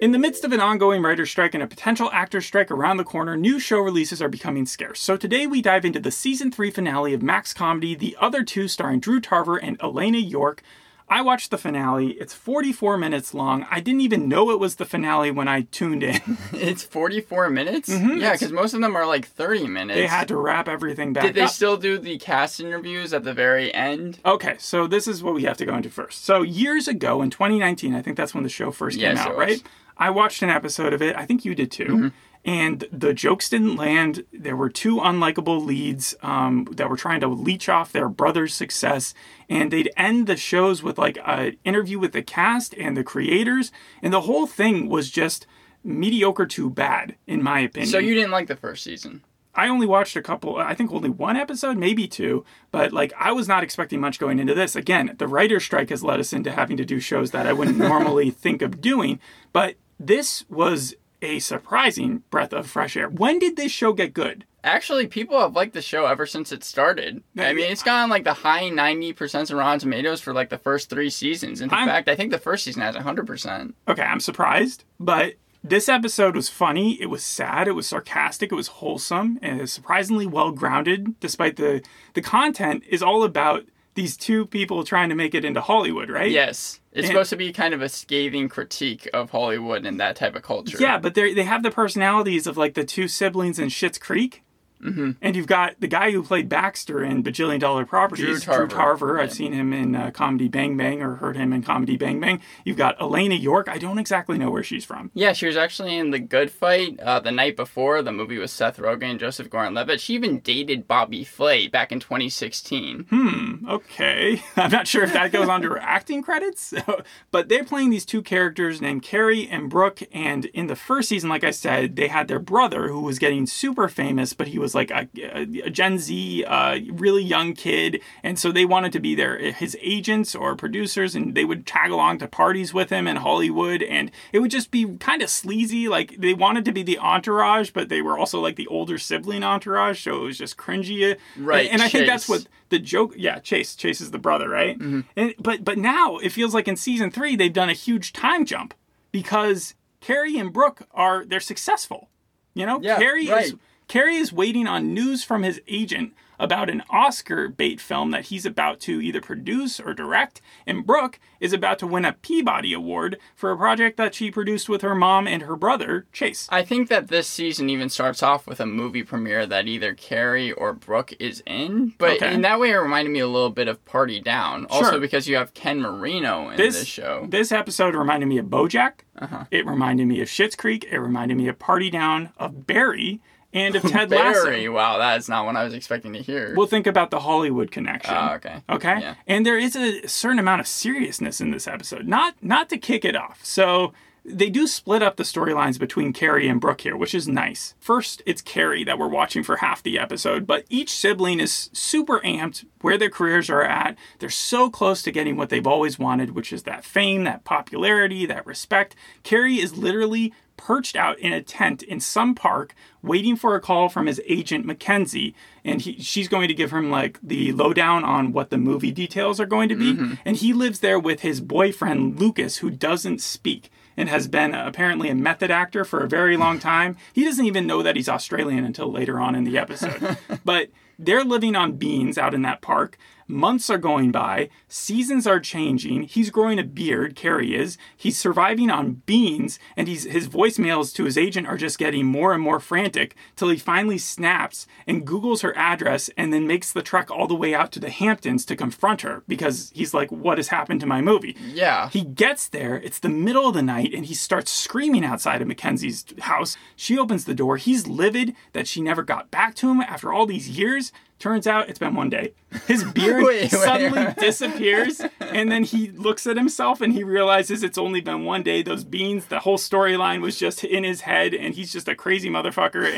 In the midst of an ongoing writer's strike and a potential actor strike around the corner, new show releases are becoming scarce. So today we dive into the season 3 finale of Max Comedy, the other two starring Drew Tarver and Heléne Yorke. I watched the finale. It's 44 minutes long. I didn't even know it was the finale when I tuned in. It's 44 minutes? Mm-hmm, yeah, because most of them are like 30 minutes. they had to wrap everything back Did they up. still do the cast interviews at the very end? Okay, so this is what we have to go into first. So years ago in 2019, I think that's when the show first came out, right? I watched an episode of it. I think you did too. Mm-hmm. And the jokes didn't land. There were two unlikable leads um, that were trying to leech off their brother's success, and they'd end the shows with like an interview with the cast and the creators, and the whole thing was just mediocre to bad, in my opinion. So you didn't like the first season? I only watched a couple, I think only one episode, maybe two, but like I was not expecting much going into this. Again, the writer's strike has led us into having to do shows that I wouldn't normally think of doing, but this was a surprising breath of fresh air. When did this show get good? Actually, people have liked the show ever since it started. I mean, it's gotten like the high 90% of Rotten Tomatoes for like the first three seasons. In I'm- fact, I think the first season has 100%. Okay, I'm surprised, but this episode was funny. It was sad. It was sarcastic. It was wholesome and it was surprisingly well grounded. Despite the the content is all about these two people trying to make it into Hollywood, right? Yes. It's And- supposed to be kind of a scathing critique of Hollywood and that type of culture. Yeah, but they they have the personalities of like the two siblings in Schitt's Creek. Mm-hmm. And you've got the guy who played Baxter in Bajillion Dollar Properties, Drew Tarver. I've Yeah. seen him in uh, Comedy Bang Bang or heard him in Comedy Bang Bang. You've got Heléne Yorke. I don't exactly know where she's from. Yeah, she was actually in The Good Fight uh, the night before. The movie with Seth Rogen and Joseph Gordon-Levitt. She even dated Bobby Flay back in 2016. Hmm. Okay. I'm not sure if that goes on to her acting credits, but they're playing these two characters named Cary and Brooke. And in the first season, like I said, they had their brother who was getting super famous, but he was like a, a Gen Z, uh, really young kid. And so they wanted to be their his agents or producers, and they would tag along to parties with him in Hollywood. And it would just be kind of sleazy. Like they wanted to be the entourage, but they were also like the older sibling entourage. So it was just cringy. Right, And, and I think that's what the joke yeah chase chase is the brother right and but but now it feels like in season three they've done a huge time jump because cary and brooke are they're successful you know Yeah, cary is cary is waiting on news from his agent about an oscar bait film that he's about to either produce or direct and brooke is about to win a peabody award for a project that she produced with her mom and her brother chase I think that this season even starts off with a movie premiere that either Cary or Brooke is in. But Okay. in that way, it reminded me a little bit of Party Down. Also, Sure. because you have Ken Marino in this this, show. This episode reminded me of BoJack. Uh-huh. It reminded me of Schitt's Creek. It reminded me of Party Down, of Barry, and of Ted Barry. Wow, that is not what I was expecting to hear. We'll think about the Hollywood connection. Oh, okay. Okay. Yeah. And there is a certain amount of seriousness in this episode. Not not to kick it off. So they do split up the storylines between Cary and Brooke here, which is nice. First, it's Cary that we're watching for half the episode, but each sibling is super amped where their careers are at. They're so close to getting what they've always wanted, which is that fame, that popularity, that respect. Cary is literally perched out in a tent in some park waiting for a call from his agent Mackenzie. And he, she's going to give him like the lowdown on what the movie details are going to be. Mm-hmm. And he lives there with his boyfriend Lucas who doesn't speak and has been apparently a method actor for a very long time. He doesn't even know that he's Australian until later on in the episode. But they're living on beans out in that park Months are going by, seasons are changing. He's growing a beard, Cary is. He's surviving on beans, and he's, his voicemails to his agent are just getting more and more frantic till he finally snaps and Googles her address and then makes the trek all the way out to the Hamptons to confront her because he's like, What has happened to my movie? yeah. He gets there, it's the middle of the night, and he starts screaming outside of Mackenzie's house. She opens the door. He's livid that she never got back to him after all these years. Turns out it's been one day. His beard Wait, wait. suddenly disappears, and then he looks at himself and he realizes it's only been one day. Those beans, the whole storyline was just in his head, and he's just a crazy motherfucker.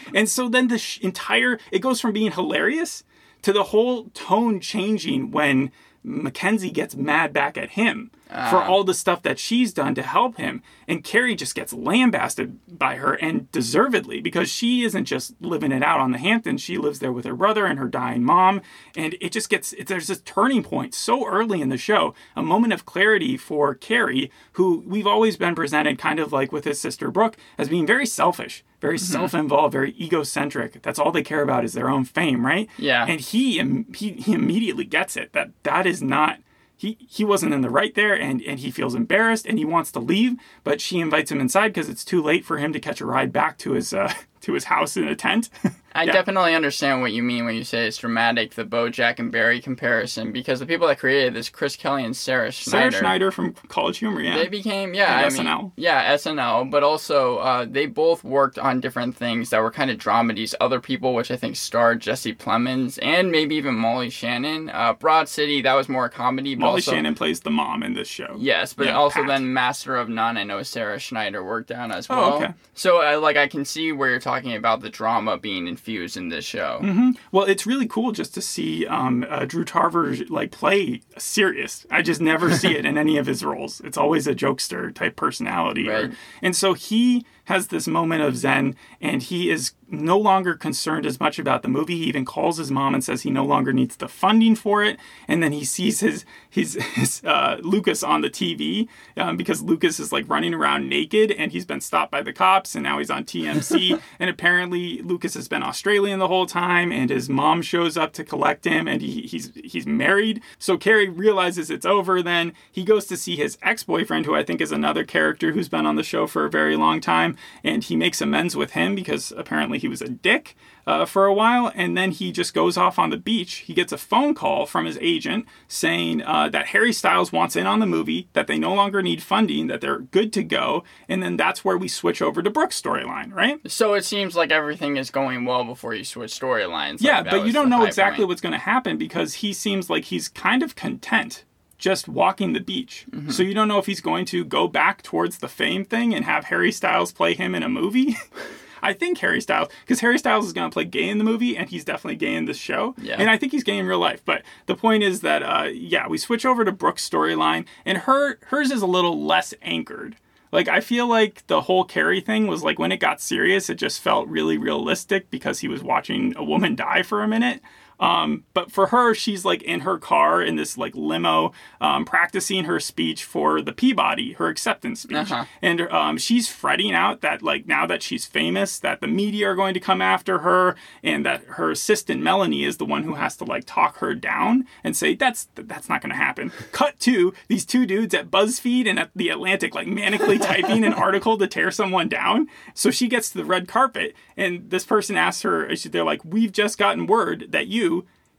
and so then the sh- entire it goes from being hilarious to the whole tone changing when Mackenzie gets mad back at him. for ah. all the stuff that she's done to help him. And Cary just gets lambasted by her and deservedly because she isn't just living it out on the Hamptons. She lives there with her brother and her dying mom. And it just gets, it, there's this turning point so early in the show, a moment of clarity for Cary, who we've always been presented kind of like with his sister Brooke as being very selfish, very mm-hmm. self involved, very egocentric. That's all they care about is their own fame, right? Yeah. And he, he, he immediately gets it that that is not he he wasn't in the right there and and he feels embarrassed and he wants to leave but she invites him inside because it's too late for him to catch a ride back to his uh to his house in a tent I Yeah. definitely understand what you mean when you say it's dramatic, the Bojack and Barry comparison, because the people that created this, Chris Kelly and Sarah Schneider. sarah Schneider, schneider from college humor yeah they became yeah, And I mean, SNL. yeah, SNL, but also uh, they both worked on different things that were kind of dramedies. Other people, which I think starred Jesse Plemons and maybe even Molly Shannon. Uh, Broad City, that was more a comedy. Molly also, shannon plays the mom in this show Yes, but Yeah, also Pat. then Master of None. I know Sarah Schneider worked on as well. Oh, well. okay. So uh, like I can see where you're talking about the drama being infused in this show. Mm-hmm. Well, it's really cool just to see um, uh, Drew Tarver like play serious. I just never see it in any of his roles. It's always a jokester type personality, or- Right. and so he has this moment of zen, and he is no longer concerned as much about the movie. He even calls his mom and says he no longer needs the funding for it. And then he sees his his, his uh, Lucas on the TV um, because Lucas is like running around naked, and he's been stopped by the cops, and now he's on TMC. and apparently Lucas has been Australian the whole time, and his mom shows up to collect him, and he, he's he's married. So Cary realizes it's over. Then he goes to see his ex boyfriend, who I think is another character who's been on the show for a very long time, and he makes amends with him because apparently he was a dick uh, for a while, and then he just goes off on the beach. He gets a phone call from his agent saying uh, that Harry Styles wants in on the movie, that they no longer need funding, that they're good to go, and then that's where we switch over to Brooke's storyline, right? So it seems like everything is going well before you switch storylines. Like, yeah, but you don't know exactly point. what's going to happen because he seems like he's kind of content just walking the beach. Mm-hmm. So you don't know if he's going to go back towards the fame thing and have Harry Styles play him in a movie. I think Harry Styles, because Harry Styles is going to play gay in the movie, and he's definitely gay in this show. Yeah. And I think he's gay in real life. But the point is that, uh, yeah, we switch over to Brooke's storyline, and her hers is a little less anchored. Like I feel like the whole Cary thing was like when it got serious, it just felt really realistic because he was watching a woman die for a minute. Um, but for her, she's like in her car in this like limo, um, practicing her speech for the Peabody, her acceptance speech, Uh-huh. and um, she's fretting out that like now that she's famous, that the media are going to come after her, and that her assistant Melanie is the one who has to like talk her down and say that's that's not going to happen. Cut to these two dudes at BuzzFeed and at the Atlantic like manically typing an article to tear someone down. So she gets to the red carpet, and this person asks her, they're like, "We've just gotten word that you."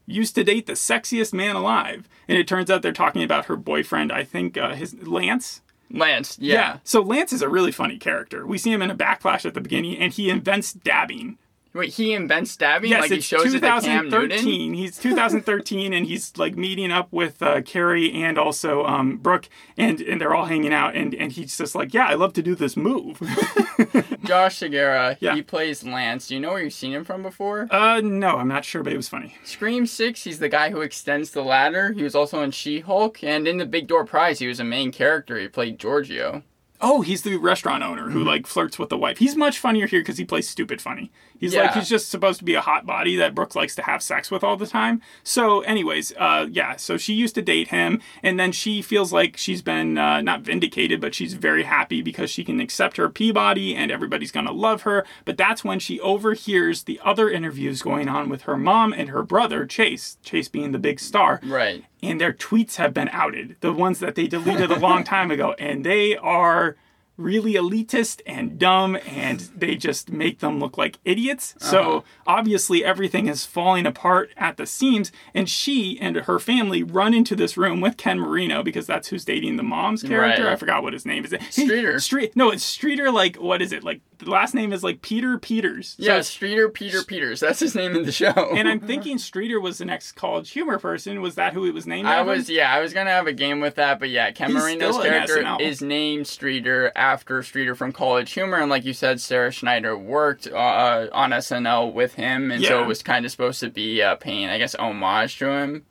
Used to date the sexiest man alive. And it turns out they're talking about her boyfriend, I think uh, his Lance. Lance, yeah. So Lance is a really funny character. We see him in a backlash at the beginning and he invents dabbing. Wait, he invents stabbing? Yes, like he it's shows it to Cam Newton? 2013. He's 2013 and he's like meeting up with uh, Cary and also um, Brooke and, and they're all hanging out and, and he's just like, yeah, I love to do this move. Josh Segarra, Yeah. he plays Lance. Do you know where you've seen him from before? uh, no, I'm not sure, but it was funny. Scream 6, he's the guy who extends the ladder. He was also in She Hulk. And in The Big Door Prize, he was a main character. He played Giorgio. Oh, he's the restaurant owner who like flirts with the wife. He's much funnier here because he plays stupid funny. He's like he's just supposed to be a hot body that Brooke likes to have sex with all the time. So, anyways, uh, yeah. So she used to date him, and then she feels like she's been uh, not vindicated, but she's very happy because she can accept her Peabody, and everybody's gonna love her. But that's when she overhears the other interviews going on with her mom and her brother Chase. Chase being the big star Right. And their tweets have been outed. The ones that they deleted a long time ago, and they are really elitist and dumb and they just make them look like idiots. So uh-huh. obviously everything is falling apart at the seams and she and her family run into this room with Ken Marino because that's who's dating the mom's character. Right. I forgot what his name is. Streeter. Street No, it's Streeter like what is it? Like the last name is like Peter Peters. So Yeah, Streeter Peter Peters. That's his name in the show. and I'm thinking Streeter was the next college humor person. Was that who it was named I was yeah, I was gonna have a game with that, but yeah, Ken He's Marino's character is named Streeter after Streeter from College Humor, and like you said, Sarah Schneider worked uh, on SNL with him, and so it was kind of supposed to be uh, paying, I guess, homage to him.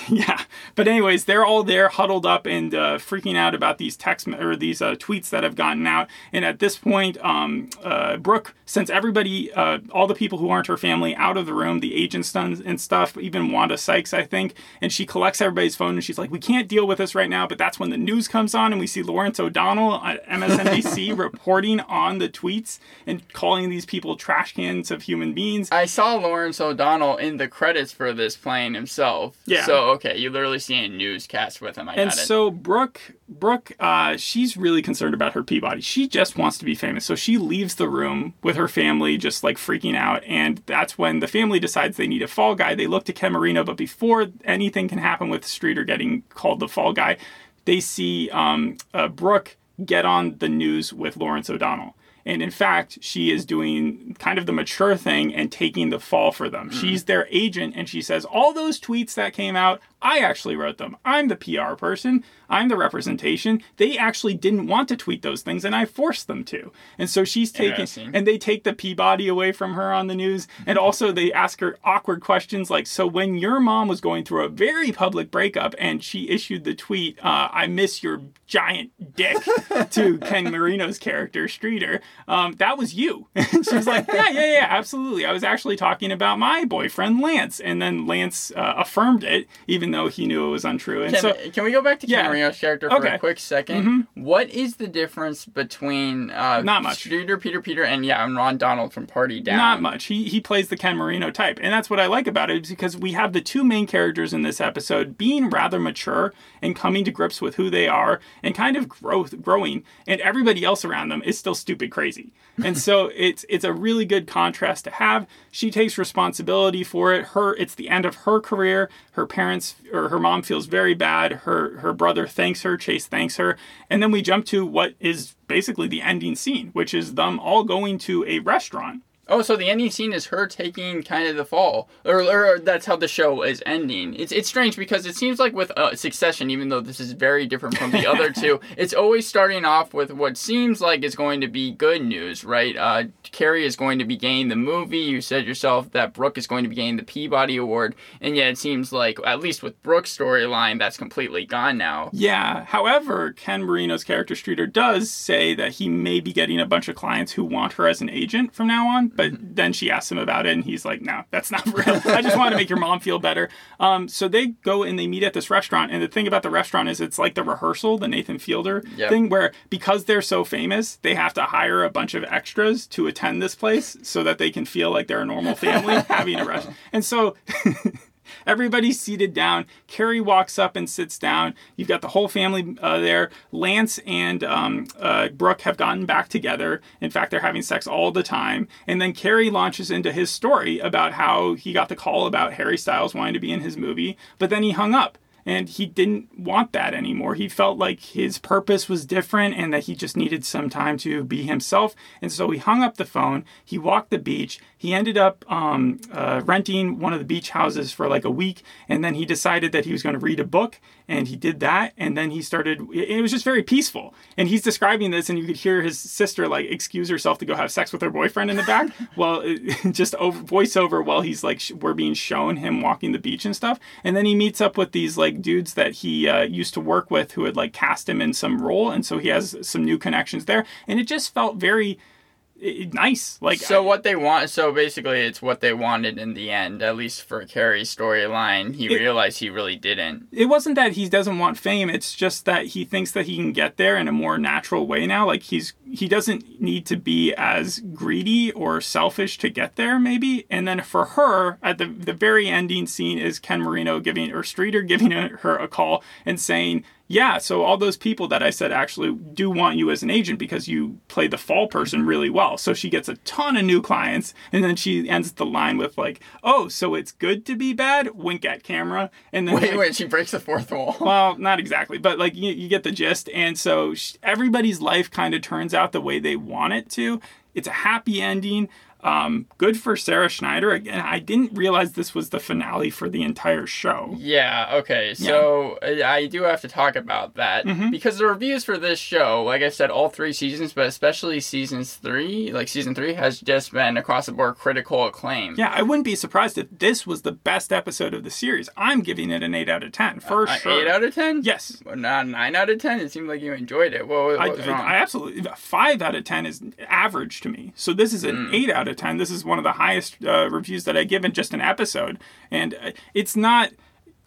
yeah. But anyways, they're all there, huddled up and uh, freaking out about these text or these uh, tweets that have gotten out. And at this point, um, uh, Brooke sends everybody, uh, all the people who aren't her family, out of the room. The agents and stuff, even Wanda Sykes, I think. And she collects everybody's phone and she's like, "We can't deal with this right now." But that's when the news comes on and we see Lawrence O'Donnell at MSNBC reporting on the tweets and calling these people trash cans of human beings. I saw Lawrence O'Donnell in the credits for this playing himself. Yeah. So okay, you literally see a newscast with him. I and got it. so Brooke, Brooke, uh, she's really concerned about her Peabody. She just wants to be famous, so she leaves the room with her family, just like freaking out. And that's when the family decides they need a fall guy. They look to Ken Marino, but before anything can happen with Streeter getting called the fall guy, they see um, uh, Brooke get on the news with Lawrence O'Donnell. And in fact, she is doing kind of the mature thing and taking the fall for them. Mm. She's their agent and she says, All those tweets that came out, I actually wrote them. I'm the PR person. I'm the representation. They actually didn't want to tweet those things, and I forced them to. And so she's taking, and they take the Peabody away from her on the news. And also, they ask her awkward questions like, So when your mom was going through a very public breakup and she issued the tweet, uh, I miss your giant dick to Ken Marino's character, Streeter, um, that was you. and she was like, Yeah, yeah, yeah, absolutely. I was actually talking about my boyfriend, Lance. And then Lance uh, affirmed it, even even though he knew it was untrue. And can, so, can we go back to yeah. Ken Marino's character for okay. a quick 2nd mm-hmm. What is the difference between uh, not much Streeter, Peter, Peter, and yeah, and Ron Donald from Party Down? Not much. He he plays the Ken Marino type, and that's what I like about it, because we have the two main characters in this episode being rather mature and coming to grips with who they are and kind of growth growing, and everybody else around them is still stupid crazy. And so it's it's a really good contrast to have. She takes responsibility for it. Her it's the end of her career. Her parents or her mom feels very bad. Her her brother thanks her. Chase thanks her, and then we jump to what is basically the ending scene, which is them all going to a restaurant Oh, so the ending scene is her taking kind of the fall, or, or that's how the show is ending. It's it's strange because it seems like with uh, Succession, even though this is very different from the other two, it's always starting off with what seems like is going to be good news, right? Uh, Cary is going to be getting the movie. You said yourself that Brooke is going to be getting the Peabody Award, and yet it seems like at least with Brooke's storyline, that's completely gone now. Yeah. However, Ken Marino's character Streeter does say that he may be getting a bunch of clients who want her as an agent from now on but then she asks him about it, and he's like, "No, that's not real. I just want to make your mom feel better." Um, so they go and they meet at this restaurant, and the thing about the restaurant is it's like the rehearsal, the Nathan Fielder yep. thing, where because they're so famous, they have to hire a bunch of extras to attend this place so that they can feel like they're a normal family having a restaurant. And so Everybody's seated down. Cary walks up and sits down. You've got the whole family uh, there. Lance and um, uh, Brooke have gotten back together. In fact, they're having sex all the time. And then Cary launches into his story about how he got the call about Harry Styles wanting to be in his movie, but then he hung up and he didn't want that anymore. He felt like his purpose was different and that he just needed some time to be himself. And so he hung up the phone. He walked the beach. He ended up um, uh, renting one of the beach houses for like a week, and then he decided that he was going to read a book, and he did that. And then he started. It was just very peaceful. And he's describing this, and you could hear his sister like excuse herself to go have sex with her boyfriend in the back, well, just over voiceover while he's like we're being shown him walking the beach and stuff. And then he meets up with these like dudes that he uh, used to work with who had like cast him in some role, and so he has some new connections there. And it just felt very nice. Like so, I, what they want. So basically, it's what they wanted in the end. At least for Cary's storyline, he it, realized he really didn't. It wasn't that he doesn't want fame. It's just that he thinks that he can get there in a more natural way now. Like he's he doesn't need to be as greedy or selfish to get there. Maybe. And then for her, at the the very ending scene is Ken Marino giving or Streeter giving her a call and saying yeah, so all those people that I said actually do want you as an agent because you play the fall person really well. So she gets a ton of new clients, and then she ends the line with like, "Oh, so it's good to be bad?" Wink at camera, and then wait, like, wait, she breaks the fourth wall. Well, not exactly, but like you, you get the gist. And so she, everybody's life kind of turns out the way they want it to. It's a happy ending. Um, good for Sarah Schneider. Again, I didn't realize this was the finale for the entire show. Yeah, okay. So uh, I do have to talk about that Mm-hmm. because the reviews for this show, like I said, all three seasons, but especially seasons three, like season three, has just been across the board critical acclaim. Yeah, I wouldn't be surprised if this was the best episode of the series. I'm giving it an 8 out of 10, for Uh, sure. Eight out of ten? Yes. Well, not nine out of ten. It seemed like you enjoyed it. What, what I, was wrong? I absolutely five out of ten is average to me. So this is an Hmm. eight out of ten. This is one of the highest uh, reviews that I give in just an episode, and uh, it's not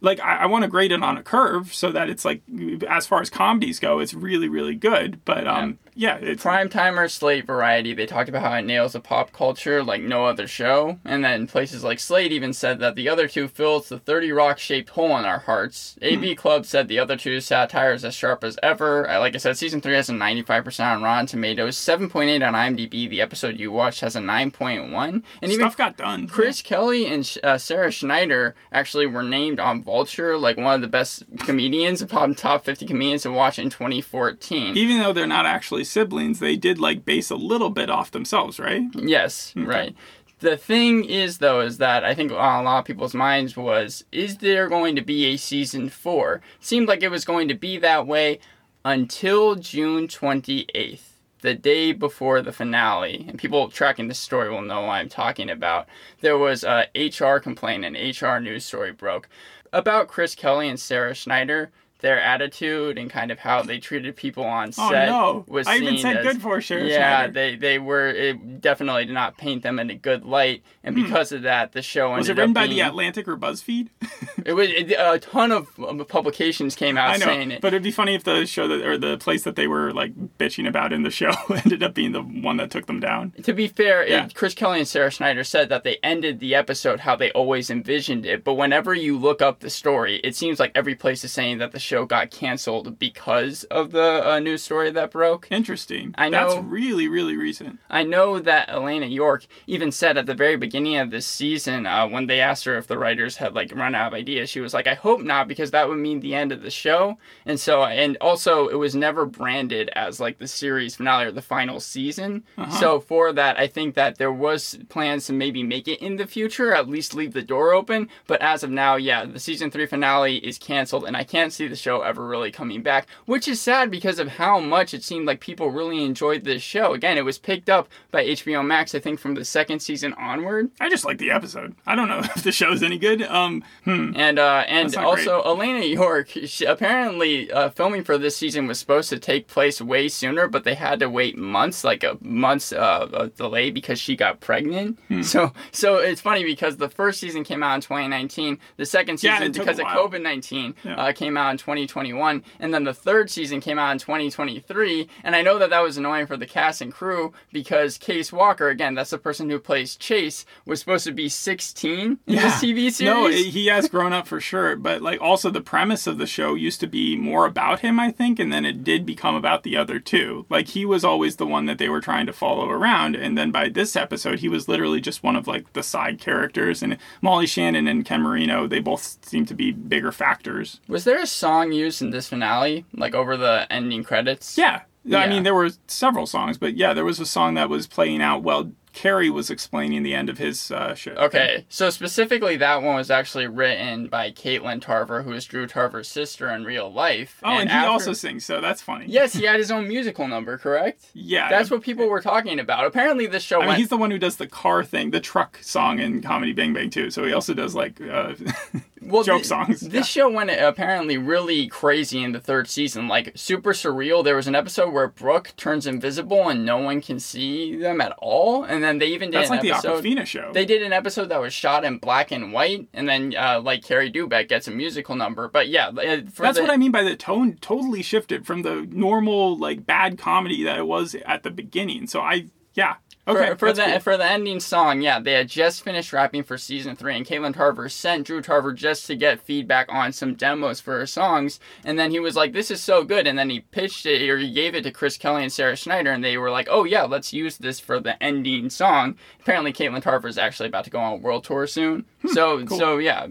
like I, I want to grade it on a curve so that it's like as far as comedies go, it's really really good. But um, yeah, it's Primetimer Slate variety, they talked about how it nails the pop culture like no other show. And then places like Slate even said that the other two fills the 30 rock shaped hole in our hearts. AV Club said the other two satire is as sharp as ever. Uh, Like I said, season 3 has a 95% on Rotten Tomatoes, 7.8 on IMDb. The episode you watched has a 9.1. And even stuff got done. Chris Kelly and uh, Sarah Schneider actually were named on Vulture like one of the best comedians, top top 50 comedians to watch in 2014. Even though they're not actually siblings, they did like base a little bit off themselves, right? Yes, right. The thing is, though, is that I think on a lot of people's minds was, is there going to be a season four? Seemed like it was going to be that way until June 28th, the day before the finale. And people tracking this story will know what I'm talking about. There was a HR complaint, an HR news story broke about Chris Kelly and Sarah Schneider. Their attitude and kind of how they treated people on Oh set no! was I even said as- good for Sarah yeah, Schneider. they they were it definitely did not paint them in a good light, and because of that, the show ended Hmm. was it written by the Atlantic or BuzzFeed? It was it, a ton of publications came out I know, saying it. but it'd be funny if the show that or the place that they were like bitching about in the show ended up being the one that took them down. to be fair, Yeah. it, Chris Kelly and Sarah Schneider said that they ended the episode how they always envisioned it. But whenever you look up the story, it seems like every place is saying that the show got canceled because of the uh, news story that broke. Interesting. I know. That's really really recent. I know that Heléne Yorke even said at the very beginning of this season, uh, when they asked her if the writers had like run out of ideas, she was like, "I hope not, because that would mean the end of the show." And so, and also, it was never branded as like the series finale or the final season. So for that, I think that there was plans to maybe make it in the future, at least leave the door open. But as of now, yeah, the season three finale is canceled, and I can't see the show ever really coming back, which is sad because of how much it seemed like people really enjoyed this show. Again, it was picked up by HBO Max, I think, from the second season onward, I just like the episode. I don't know if the show's any good. Um, hmm. and uh, and also Heléne Yorke. She, apparently, uh, filming for this season was supposed to take place way sooner, but they had to wait months, like a month's uh, a delay, because she got pregnant. Hmm. So so it's funny because the first season came out in 2019, the second season took because of. COVID 19 Yeah. uh, came out in 2021, and then the third season came out in 2023. And I know that that was annoying for the cast and crew because Case Walker, again, that's the person who plays Chase, was supposed to be 16 in this TV series. No, he has grown up for sure, but like also the premise of the show used to be more about him, I think, and then it did become about the other two. Like he was always the one that they were trying to follow around, and then by this episode, he was literally just one of like the side characters. And Molly Shannon and Ken Marino, they both seem to be bigger factors. Was there a song used in this finale, like over the ending credits? Yeah. I mean, there were several songs, but yeah, there was a song that was playing out while Cary was explaining the end of his uh, show. Okay, so specifically that one was actually written by Caitlin Tarver, who is Drew Tarver's sister in real life. Oh, and, he after- also sings, so that's funny. Yes, he had his own musical number, correct? Yeah. That's what people were talking about. Apparently, this show I mean, he's the one who does the car thing, the truck song in Comedy Bang Bang too. So he also does like uh, well, joke thi- songs. This show went apparently really crazy in the third season, like super surreal. There was an episode where Brooke turns invisible and no one can see them at all, and then they even did That's an like the episode. Aquafina show. They did an episode that was shot in black and white, and then uh, like Cary Dubek gets a musical number. But yeah, uh, for That's the, what I mean by the tone totally shifted from the normal like bad comedy that it was at the beginning. So I yeah. Okay. for, for the cool. for the ending song, yeah, they had just finished wrapping for season three, and Caitlin Tarver sent Drew Tarver just to get feedback on some demos for her songs, and then he was like, "This is so good," and then he pitched it or he gave it to Chris Kelly and Sarah Schneider, and they were like, "Oh yeah, let's use this for the ending song." Apparently, Caitlin Tarver is actually about to go on a world tour soon, so Hmm, cool. so yeah.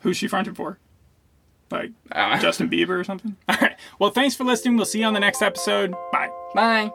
Who's she fronting for? Like Uh, Justin Bieber or something? All right. Well, thanks for listening. We'll see you on the next episode. Bye. bye.